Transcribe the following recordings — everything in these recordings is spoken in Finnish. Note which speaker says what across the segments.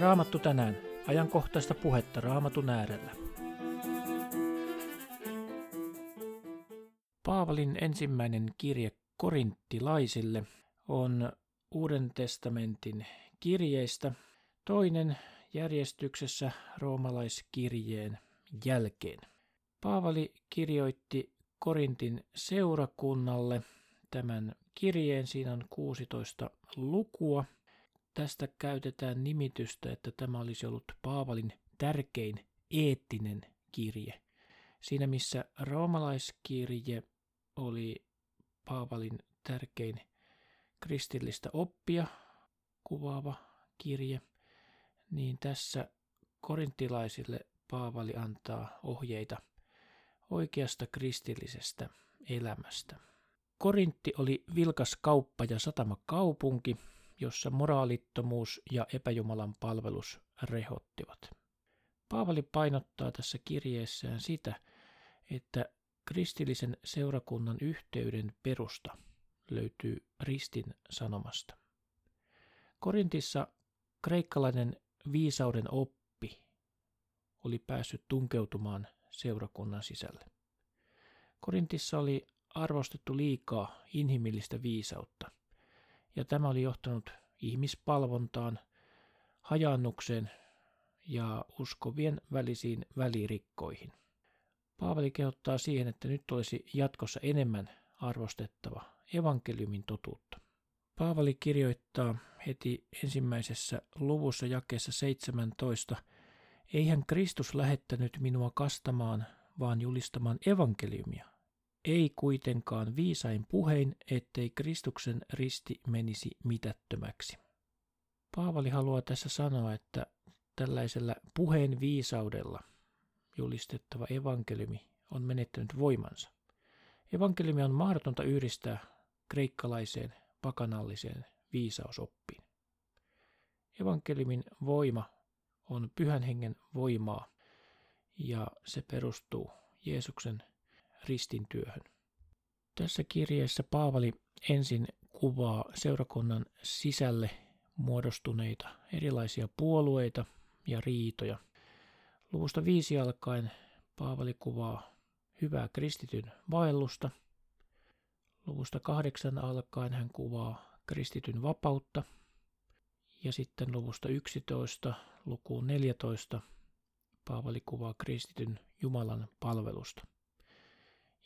Speaker 1: Raamattu tänään. Ajankohtaista puhetta Raamatun äärellä. Paavalin ensimmäinen kirje korinttilaisille on Uuden testamentin kirjeistä toinen järjestyksessä roomalaiskirjeen jälkeen. Paavali kirjoitti Korintin seurakunnalle tämän kirjeen. Siinä on 16 lukua. Tästä käytetään nimitystä, että tämä olisi ollut Paavalin tärkein eettinen kirje. Siinä missä roomalaiskirje oli Paavalin tärkein kristillistä oppia kuvaava kirje, niin tässä korintilaisille Paavali antaa ohjeita oikeasta kristillisestä elämästä. Korintti oli vilkas kauppa- ja satamakaupunki, jossa moraalittomuus ja epäjumalan palvelus rehottivat. Paavali painottaa tässä kirjeessään sitä, että kristillisen seurakunnan yhteyden perusta löytyy ristin sanomasta. Korintissa kreikkalainen viisauden oppi oli päässyt tunkeutumaan seurakunnan sisälle. Korintissa oli arvostettu liikaa inhimillistä viisautta, ja tämä oli johtanut ihmispalvontaan, hajannukseen ja uskovien välisiin välirikkoihin. Paavali kehottaa siihen, että nyt olisi jatkossa enemmän arvostettava evankeliumin totuutta. Paavali kirjoittaa heti ensimmäisessä luvussa jakeessa 17, Eihän Kristus lähettänyt minua kastamaan, vaan julistamaan evankeliumia. Ei kuitenkaan viisain puhein, ettei Kristuksen risti menisi mitättömäksi. Paavali haluaa tässä sanoa, että tällaisella puheen viisaudella julistettava evankeliumi on menettänyt voimansa. Evankeliumi on mahdotonta yhdistää kreikkalaiseen pakanalliseen viisausoppiin. Evankeliumin voima on pyhän hengen voimaa ja se perustuu Jeesuksen ristintyöhön. Tässä kirjeessä Paavali ensin kuvaa seurakunnan sisälle muodostuneita erilaisia puolueita ja riitoja. Luvusta viisi alkaen Paavali kuvaa hyvää kristityn vaellusta. Luvusta kahdeksan alkaen hän kuvaa kristityn vapautta. Ja sitten luvusta 11 lukuun 14 Paavali kuvaa kristityn Jumalan palvelusta.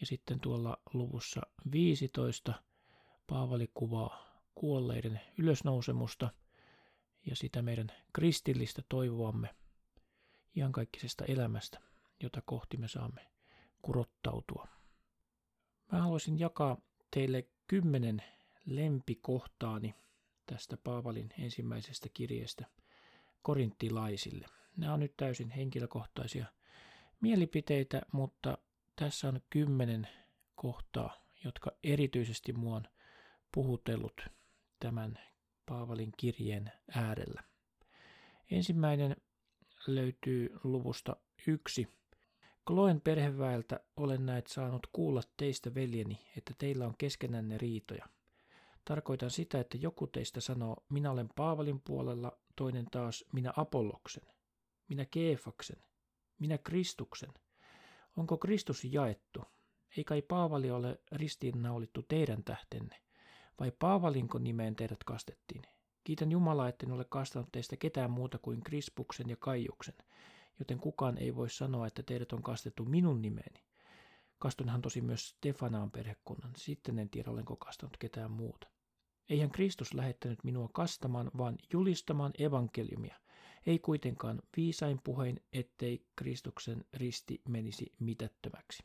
Speaker 1: Ja sitten tuolla luvussa 15 Paavali kuvaa kuolleiden ylösnousemusta ja sitä meidän kristillistä toivoamme iankaikkisesta elämästä, jota kohti me saamme kurottautua. Mä haluaisin jakaa teille kymmenen lempikohtaani tästä Paavalin ensimmäisestä kirjeestä korinttilaisille. Nämä on nyt täysin henkilökohtaisia mielipiteitä, mutta tässä on kymmenen kohtaa, jotka erityisesti mua on puhutellut tämän Paavalin kirjeen äärellä. Ensimmäinen löytyy luvusta yksi. Kloen perheväeltä olen näet saanut kuulla teistä, veljeni, että teillä on keskenänne riitoja. Tarkoitan sitä, että joku teistä sanoo, minä olen Paavalin puolella, toinen taas minä Apolloksen, minä Keefaksen, minä Kristuksen. Onko Kristus jaettu? Ei kai Paavali ole ristiinnaulittu teidän tähtenne, vai Paavalinko nimeen teidät kastettiin? Kiitän Jumalaa, etten ole kastanut teistä ketään muuta kuin Krispuksen ja Kaijuksen, joten kukaan ei voi sanoa, että teidät on kastettu minun nimeeni. Kastonhan tosi myös Stefanaan perhekunnan, sitten en tiedä olenko kastanut ketään muuta. Eihän Kristus lähettänyt minua kastamaan, vaan julistamaan evankeliumia. Ei kuitenkaan viisain puhein, ettei Kristuksen risti menisi mitättömäksi.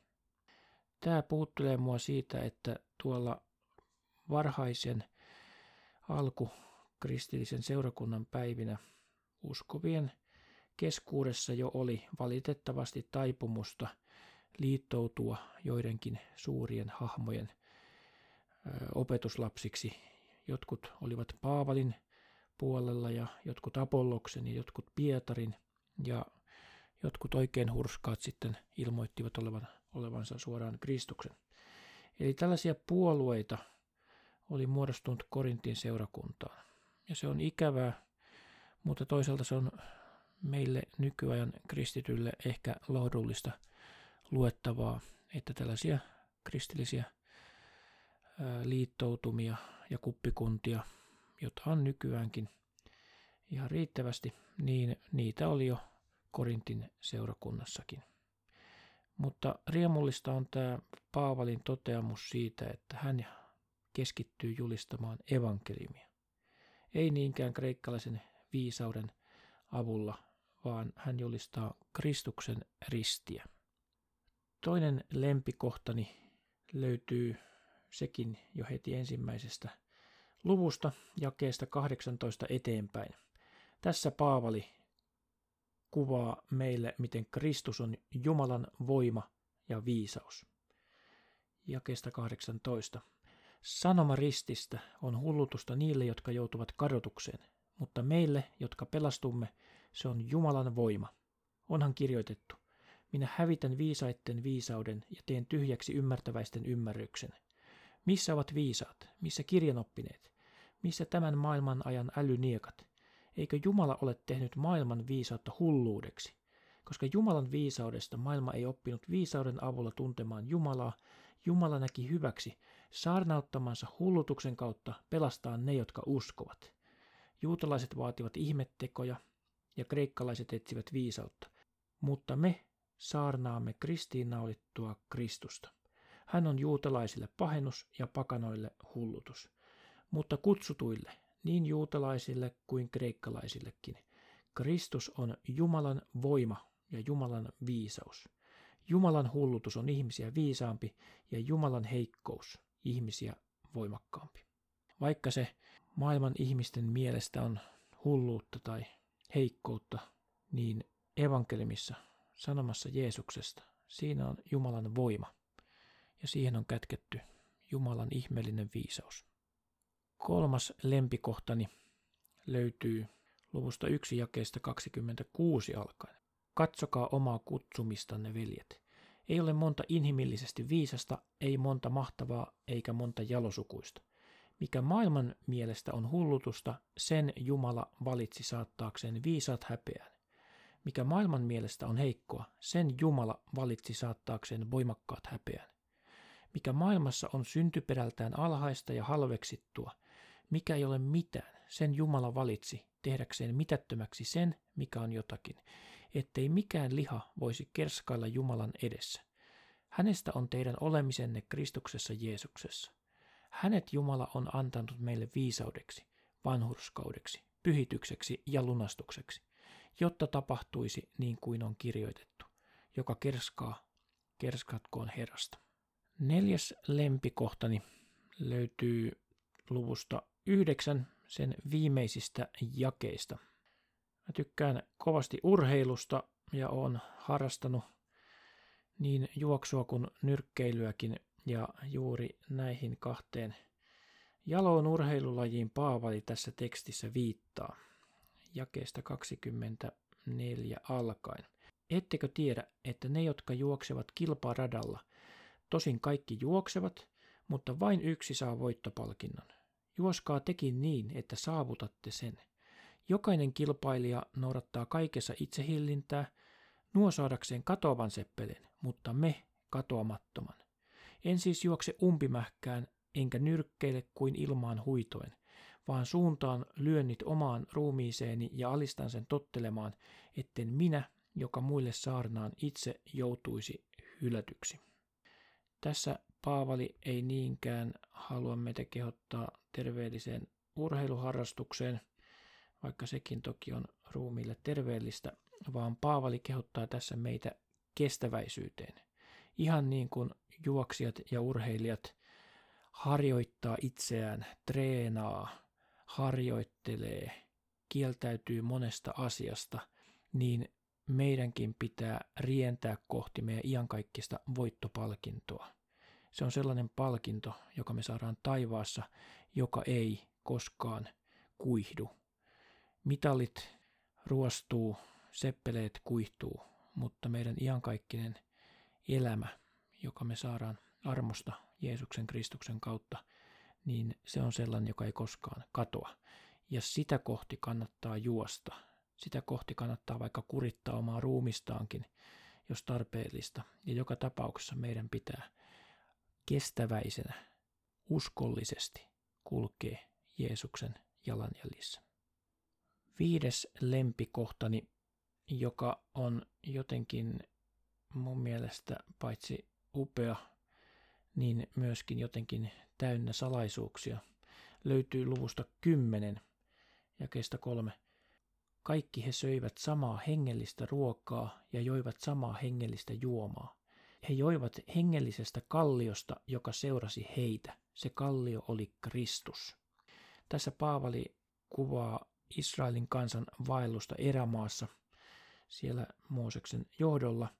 Speaker 1: Tämä puhuttelee mua siitä, että tuolla varhaisen alku kristillisen seurakunnan päivinä uskovien keskuudessa jo oli valitettavasti taipumusta liittoutua joidenkin suurien hahmojen opetuslapsiksi. Jotkut olivat Paavalin puolella ja jotkut Apolloksen ja jotkut Pietarin ja jotkut oikein hurskaat sitten ilmoittivat olevan, olevansa suoraan Kristuksen. Eli tällaisia puolueita oli muodostunut Korintin seurakuntaan. Ja se on ikävää, Mutta toisaalta se on meille nykyajan kristitylle ehkä lohdullista luettavaa, että tällaisia kristillisiä liittoutumia ja kuppikuntia, jota on nykyäänkin ihan riittävästi, niin niitä oli jo Korintin seurakunnassakin. Mutta riemullista on tämä Paavalin toteamus siitä, että hän keskittyy julistamaan evankeliumia. Ei niinkään kreikkalaisen viisauden avulla, vaan hän julistaa Kristuksen ristiä. Toinen lempikohtani löytyy sekin jo heti ensimmäisestä luvusta jakeesta 18 eteenpäin. Tässä Paavali kuvaa meille, miten Kristus on Jumalan voima ja viisaus. Jakeesta 18. Sanoma rististä on hullutusta niille, jotka joutuvat kadotukseen, mutta meille, jotka pelastumme, se on Jumalan voima. Onhan kirjoitettu, minä hävitän viisaitten viisauden ja teen tyhjäksi ymmärtäväisten ymmärryksen. Missä ovat viisaat? Missä kirjanoppineet? Missä tämän maailman ajan älyniekat? Eikö Jumala ole tehnyt maailman viisautta hulluudeksi? Koska Jumalan viisaudesta maailma ei oppinut viisauden avulla tuntemaan Jumalaa, Jumala näki hyväksi saarnauttamansa hullutuksen kautta pelastaa ne, jotka uskovat. Juutalaiset vaativat ihmettekoja ja kreikkalaiset etsivät viisautta, mutta me saarnaamme kristiinnaulittua Kristusta. Hän on juutalaisille pahennus ja pakanoille hullutus. Mutta kutsutuille, niin juutalaisille kuin kreikkalaisillekin, Kristus on Jumalan voima ja Jumalan viisaus. Jumalan hullutus on ihmisiä viisaampi ja Jumalan heikkous ihmisiä voimakkaampi. Vaikka se maailman ihmisten mielestä on hulluutta tai heikkoutta, niin evankelimissa, sanomassa Jeesuksesta, siinä on Jumalan voima ja siihen on kätketty Jumalan ihmeellinen viisaus. Kolmas lempikohtani löytyy luvusta 1 jakeesta 26 alkaen. Katsokaa omaa kutsumistanne, veljet. Ei ole monta inhimillisesti viisasta, ei monta mahtavaa eikä monta jalosukuista. Mikä maailman mielestä on hullutusta, sen Jumala valitsi saattaakseen viisaat häpeään. Mikä maailman mielestä on heikkoa, sen Jumala valitsi saattaakseen voimakkaat häpeään. Mikä maailmassa on syntyperältään alhaista ja halveksittua, mikä ei ole mitään, sen Jumala valitsi tehdäkseen mitättömäksi sen, mikä on jotakin, ettei mikään liha voisi kerskailla Jumalan edessä. Hänestä on teidän olemisenne Kristuksessa Jeesuksessa. Hänet Jumala on antanut meille viisaudeksi, vanhurskaudeksi, pyhitykseksi ja lunastukseksi, jotta tapahtuisi niin kuin on kirjoitettu, joka kerskaa, kerskatkoon Herrasta. Neljäs lempikohtani löytyy luvusta yhdeksän sen viimeisistä jakeista. Mä tykkään kovasti urheilusta ja on harrastanut niin juoksua kuin nyrkkeilyäkin ja juuri näihin kahteen jaloon urheilulajiin Paavali tässä tekstissä viittaa jakeesta 24 alkaen. Ettekö tiedä, että ne, jotka juoksevat kilparadalla, tosin kaikki juoksevat, mutta vain yksi saa voittopalkinnon. Juoskaa tekin niin, että saavutatte sen. Jokainen kilpailija noudattaa kaikessa itsehillintää, nuo saadakseen katoavan seppeleen, mutta me katoamattoman. En siis juokse umpimähkään, enkä nyrkkeile kuin ilmaan huitoen, vaan suuntaan lyönnit omaan ruumiiseeni ja alistan sen tottelemaan, etten minä, joka muille saarnaan, itse joutuisi hylätyksi. Tässä Paavali ei niinkään halua meitä kehottaa terveelliseen urheiluharrastukseen, vaikka sekin toki on ruumiille terveellistä, vaan Paavali kehottaa tässä meitä kestäväisyyteen. Ihan niin kuin juoksijat ja urheilijat harjoittaa itseään, treenaa, harjoittelee, kieltäytyy monesta asiasta, niin meidänkin pitää rientää kohti meidän iankaikkista voittopalkintoa. Se on sellainen palkinto, joka me saadaan taivaassa, joka ei koskaan kuihdu. Mitalit ruostuu, seppeleet kuihtuu, mutta meidän iankaikkinen elämä, joka me saadaan armosta Jeesuksen Kristuksen kautta, niin se on sellainen, joka ei koskaan katoa. ja sitä kohti kannattaa juosta. Sitä kohti kannattaa vaikka kurittaa omaa ruumistaankin, jos tarpeellista. Ja joka tapauksessa meidän pitää kestäväisenä, uskollisesti kulkea Jeesuksen jalanjäljissä. Viides lempikohtani, joka on jotenkin mun mielestä paitsi upea, niin myöskin jotenkin täynnä salaisuuksia, löytyy luvusta 10 ja kestä kolme. Kaikki he söivät samaa hengellistä ruokaa ja joivat samaa hengellistä juomaa. He joivat hengellisestä kalliosta, joka seurasi heitä. Se kallio oli Kristus. Tässä Paavali kuvaa Israelin kansan vaellusta erämaassa siellä Mooseksen johdolla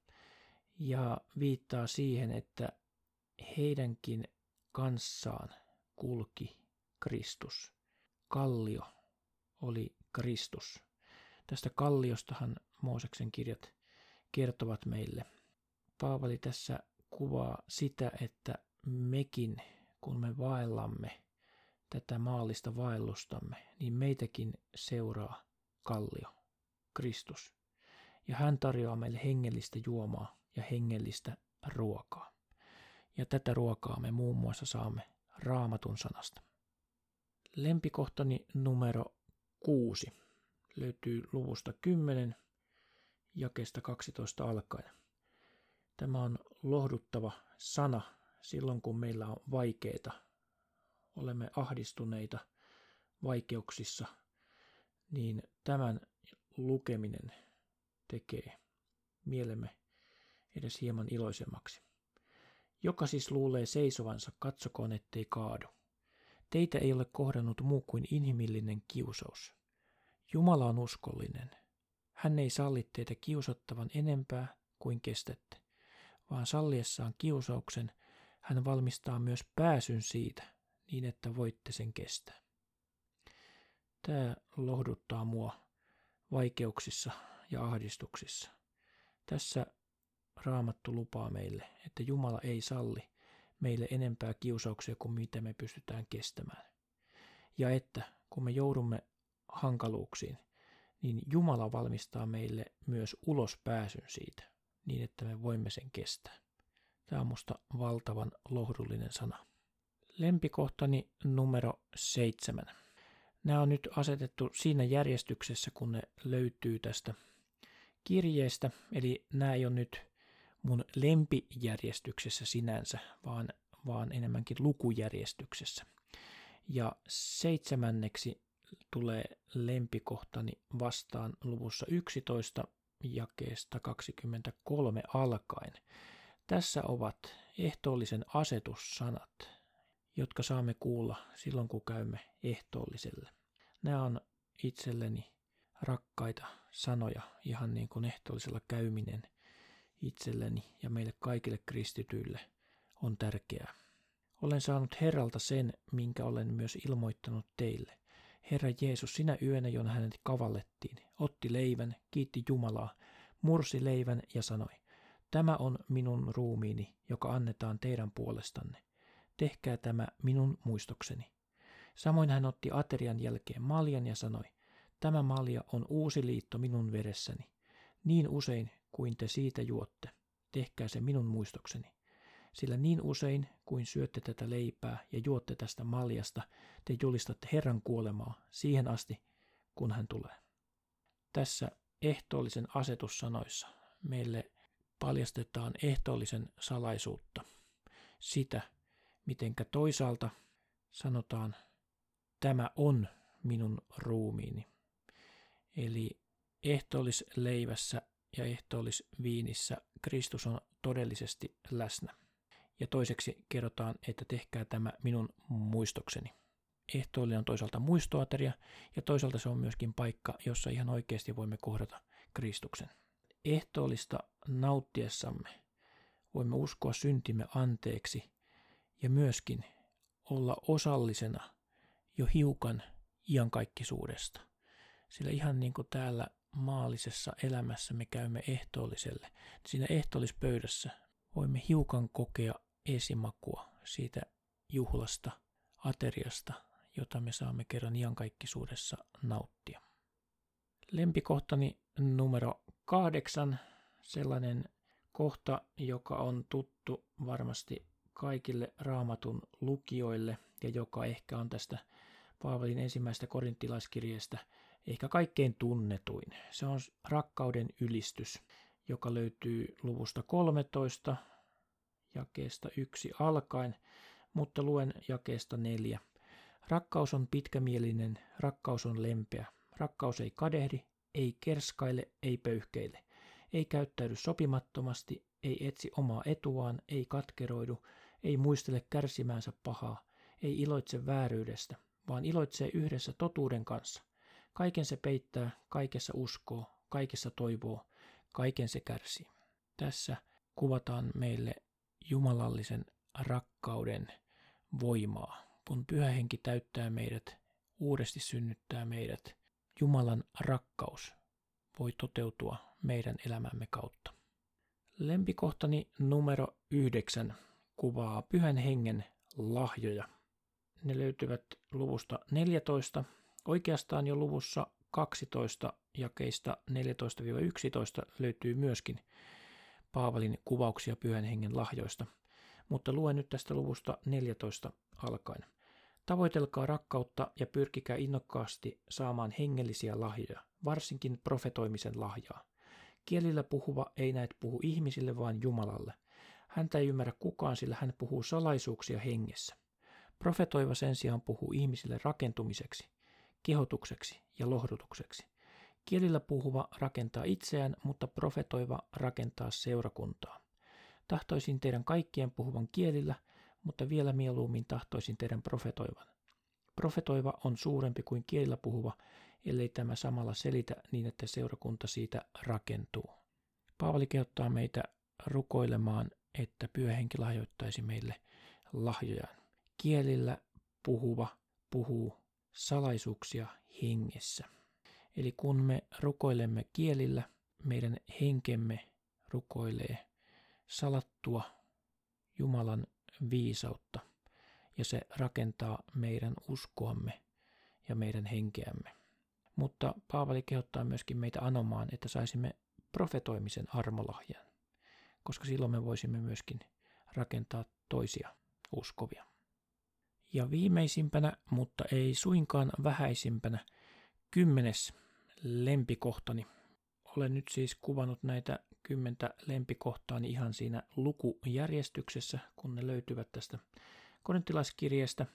Speaker 1: ja viittaa siihen, että heidänkin kanssaan kulki Kristus. Kallio oli Kristus. Tästä kalliostahan Mooseksen kirjat kertovat meille. Paavali tässä kuvaa sitä, että mekin, kun me vaellamme tätä maallista vaellustamme, niin meitäkin seuraa kallio, Kristus. Ja hän tarjoaa meille hengellistä juomaa ja hengellistä ruokaa. Ja tätä ruokaa me muun muassa saamme raamatun sanasta. Lempikohtani numero kuusi löytyy luvusta 10 jakeesta 12 alkaen. Tämä on lohduttava sana silloin, kun meillä on vaikeita olemme ahdistuneita vaikeuksissa, niin tämän lukeminen tekee mielemme edes hieman iloisemmaksi. Joka siis luulee seisovansa, katsokoon ettei kaadu. Teitä ei ole kohdannut muu kuin inhimillinen kiusaus. Jumala on uskollinen. Hän ei salli teitä kiusattavan enempää kuin kestätte, vaan salliessaan kiusauksen hän valmistaa myös pääsyn siitä, niin, että voitte sen kestää. Tämä lohduttaa mua vaikeuksissa ja ahdistuksissa. Tässä Raamattu lupaa meille, että Jumala ei salli meille enempää kiusauksia kuin mitä me pystytään kestämään. Ja että kun me joudumme hankaluuksiin, niin Jumala valmistaa meille myös ulospääsyn siitä, niin että me voimme sen kestää. Tämä on musta valtavan lohdullinen sana lempikohtani numero seitsemän. Nämä on nyt asetettu siinä järjestyksessä, kun ne löytyy tästä kirjeestä, eli nämä ei ole nyt mun lempijärjestyksessä sinänsä, vaan, vaan enemmänkin lukujärjestyksessä. Ja seitsemänneksi tulee lempikohtani vastaan luvussa 11 jakeesta 23 alkaen. Tässä ovat ehtoollisen asetussanat jotka saamme kuulla silloin, kun käymme ehtoolliselle. Nämä on itselleni rakkaita sanoja, ihan niin kuin ehtoollisella käyminen itselleni ja meille kaikille kristityille on tärkeää. Olen saanut Herralta sen, minkä olen myös ilmoittanut teille. Herra Jeesus, sinä yönä, jona hänet kavallettiin, otti leivän, kiitti Jumalaa, mursi leivän ja sanoi, Tämä on minun ruumiini, joka annetaan teidän puolestanne tehkää tämä minun muistokseni. Samoin hän otti aterian jälkeen maljan ja sanoi, tämä malja on uusi liitto minun veressäni. Niin usein kuin te siitä juotte, tehkää se minun muistokseni. Sillä niin usein kuin syötte tätä leipää ja juotte tästä maljasta, te julistatte Herran kuolemaa siihen asti, kun hän tulee. Tässä ehtoollisen asetussanoissa meille paljastetaan ehtoollisen salaisuutta, sitä, mitenkä toisaalta sanotaan, tämä on minun ruumiini. Eli ehtoollisleivässä ja ehtoollisviinissä Kristus on todellisesti läsnä. Ja toiseksi kerrotaan, että tehkää tämä minun muistokseni. Ehtoollinen on toisaalta muistoateria ja toisaalta se on myöskin paikka, jossa ihan oikeasti voimme kohdata Kristuksen. Ehtoollista nauttiessamme voimme uskoa syntimme anteeksi ja myöskin olla osallisena jo hiukan iankaikkisuudesta. Sillä ihan niin kuin täällä maallisessa elämässä me käymme ehtoolliselle, niin siinä ehtoollispöydässä voimme hiukan kokea esimakua siitä juhlasta, ateriasta, jota me saamme kerran iankaikkisuudessa nauttia. Lempikohtani numero kahdeksan, sellainen kohta, joka on tuttu varmasti kaikille raamatun lukijoille ja joka ehkä on tästä Paavalin ensimmäistä korinttilaiskirjeestä ehkä kaikkein tunnetuin. Se on rakkauden ylistys, joka löytyy luvusta 13, jakeesta 1 alkaen, mutta luen jakeesta 4. Rakkaus on pitkämielinen, rakkaus on lempeä. Rakkaus ei kadehdi, ei kerskaile, ei pöyhkeile. Ei käyttäydy sopimattomasti, ei etsi omaa etuaan, ei katkeroidu, ei muistele kärsimäänsä pahaa, ei iloitse vääryydestä, vaan iloitsee yhdessä totuuden kanssa. Kaiken se peittää, kaikessa uskoo, kaikessa toivoo, kaiken se kärsii. Tässä kuvataan meille jumalallisen rakkauden voimaa. Kun pyhä henki täyttää meidät, uudesti synnyttää meidät, Jumalan rakkaus voi toteutua meidän elämämme kautta. Lempikohtani numero yhdeksän kuvaa pyhän hengen lahjoja. Ne löytyvät luvusta 14, oikeastaan jo luvussa 12 jakeista 14-11 löytyy myöskin Paavalin kuvauksia pyhän hengen lahjoista, mutta luen nyt tästä luvusta 14 alkaen. Tavoitelkaa rakkautta ja pyrkikää innokkaasti saamaan hengellisiä lahjoja, varsinkin profetoimisen lahjaa. Kielillä puhuva ei näet puhu ihmisille, vaan Jumalalle. Häntä ei ymmärrä kukaan, sillä hän puhuu salaisuuksia hengessä. Profetoiva sen sijaan puhuu ihmisille rakentumiseksi, kehotukseksi ja lohdutukseksi. Kielillä puhuva rakentaa itseään, mutta profetoiva rakentaa seurakuntaa. Tahtoisin teidän kaikkien puhuvan kielillä, mutta vielä mieluummin tahtoisin teidän profetoivan. Profetoiva on suurempi kuin kielillä puhuva, ellei tämä samalla selitä niin, että seurakunta siitä rakentuu. Paavali kehottaa meitä rukoilemaan, että pyöhenki lahjoittaisi meille lahjojaan. Kielillä puhuva puhuu salaisuuksia hengessä. Eli kun me rukoilemme kielillä, meidän henkemme rukoilee salattua Jumalan viisautta ja se rakentaa meidän uskoamme ja meidän henkeämme. Mutta Paavali kehottaa myöskin meitä anomaan, että saisimme profetoimisen armolahjan, koska silloin me voisimme myöskin rakentaa toisia uskovia. Ja viimeisimpänä, mutta ei suinkaan vähäisimpänä, kymmenes lempikohtani. Olen nyt siis kuvannut näitä kymmentä lempikohtaani ihan siinä lukujärjestyksessä, kun ne löytyvät tästä korintilaiskirjeestä.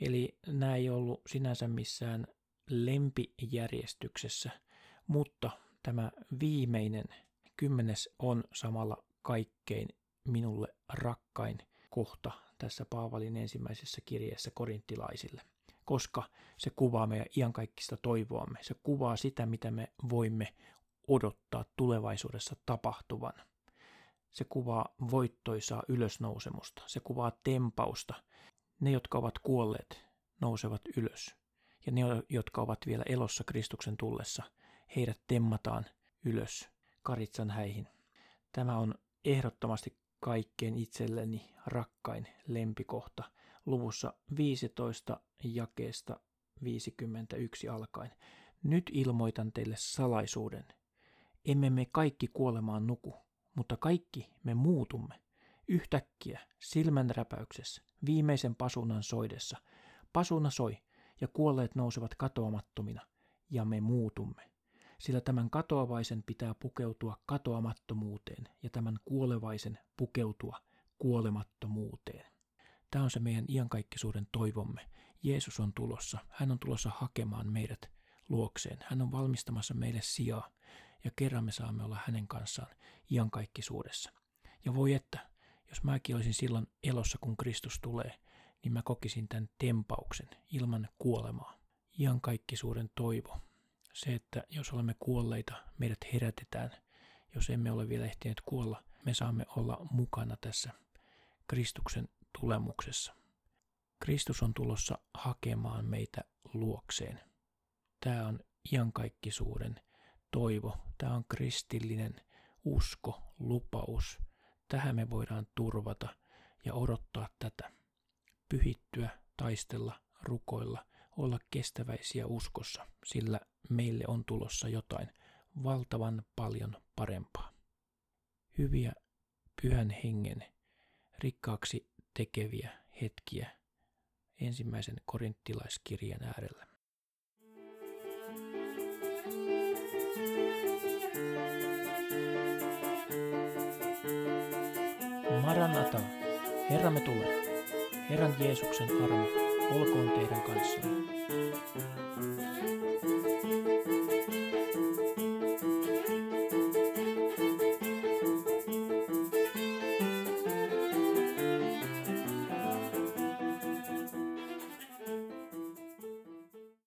Speaker 1: Eli nämä ei ollut sinänsä missään lempijärjestyksessä, mutta tämä viimeinen kymmenes on samalla kaikkein minulle rakkain kohta tässä Paavalin ensimmäisessä kirjeessä korinttilaisille, koska se kuvaa meidän iankaikkista toivoamme. Se kuvaa sitä, mitä me voimme odottaa tulevaisuudessa tapahtuvan. Se kuvaa voittoisaa ylösnousemusta. Se kuvaa tempausta. Ne, jotka ovat kuolleet, nousevat ylös. Ja ne, jotka ovat vielä elossa Kristuksen tullessa, heidät temmataan ylös karitsan häihin. Tämä on ehdottomasti kaikkein itselleni rakkain lempikohta luvussa 15 jakeesta 51 alkaen. Nyt ilmoitan teille salaisuuden. Emme me kaikki kuolemaan nuku, mutta kaikki me muutumme. Yhtäkkiä, silmänräpäyksessä, viimeisen pasunan soidessa. Pasuna soi, ja kuolleet nousevat katoamattomina, ja me muutumme sillä tämän katoavaisen pitää pukeutua katoamattomuuteen ja tämän kuolevaisen pukeutua kuolemattomuuteen. Tämä on se meidän iankaikkisuuden toivomme. Jeesus on tulossa. Hän on tulossa hakemaan meidät luokseen. Hän on valmistamassa meille sijaa ja kerran me saamme olla hänen kanssaan iankaikkisuudessa. Ja voi että, jos mäkin olisin silloin elossa, kun Kristus tulee, niin mä kokisin tämän tempauksen ilman kuolemaa. Iankaikkisuuden toivo se, että jos olemme kuolleita, meidät herätetään. Jos emme ole vielä ehtineet kuolla, me saamme olla mukana tässä Kristuksen tulemuksessa. Kristus on tulossa hakemaan meitä luokseen. Tämä on iankaikkisuuden toivo. Tämä on kristillinen usko, lupaus. Tähän me voidaan turvata ja odottaa tätä. Pyhittyä, taistella, rukoilla, olla kestäväisiä uskossa, sillä meille on tulossa jotain valtavan paljon parempaa. Hyviä pyhän hengen rikkaaksi tekeviä hetkiä ensimmäisen korinttilaiskirjan äärellä. Maranata, Herramme tulee. Herran Jeesuksen armo olkoon teidän kanssanne.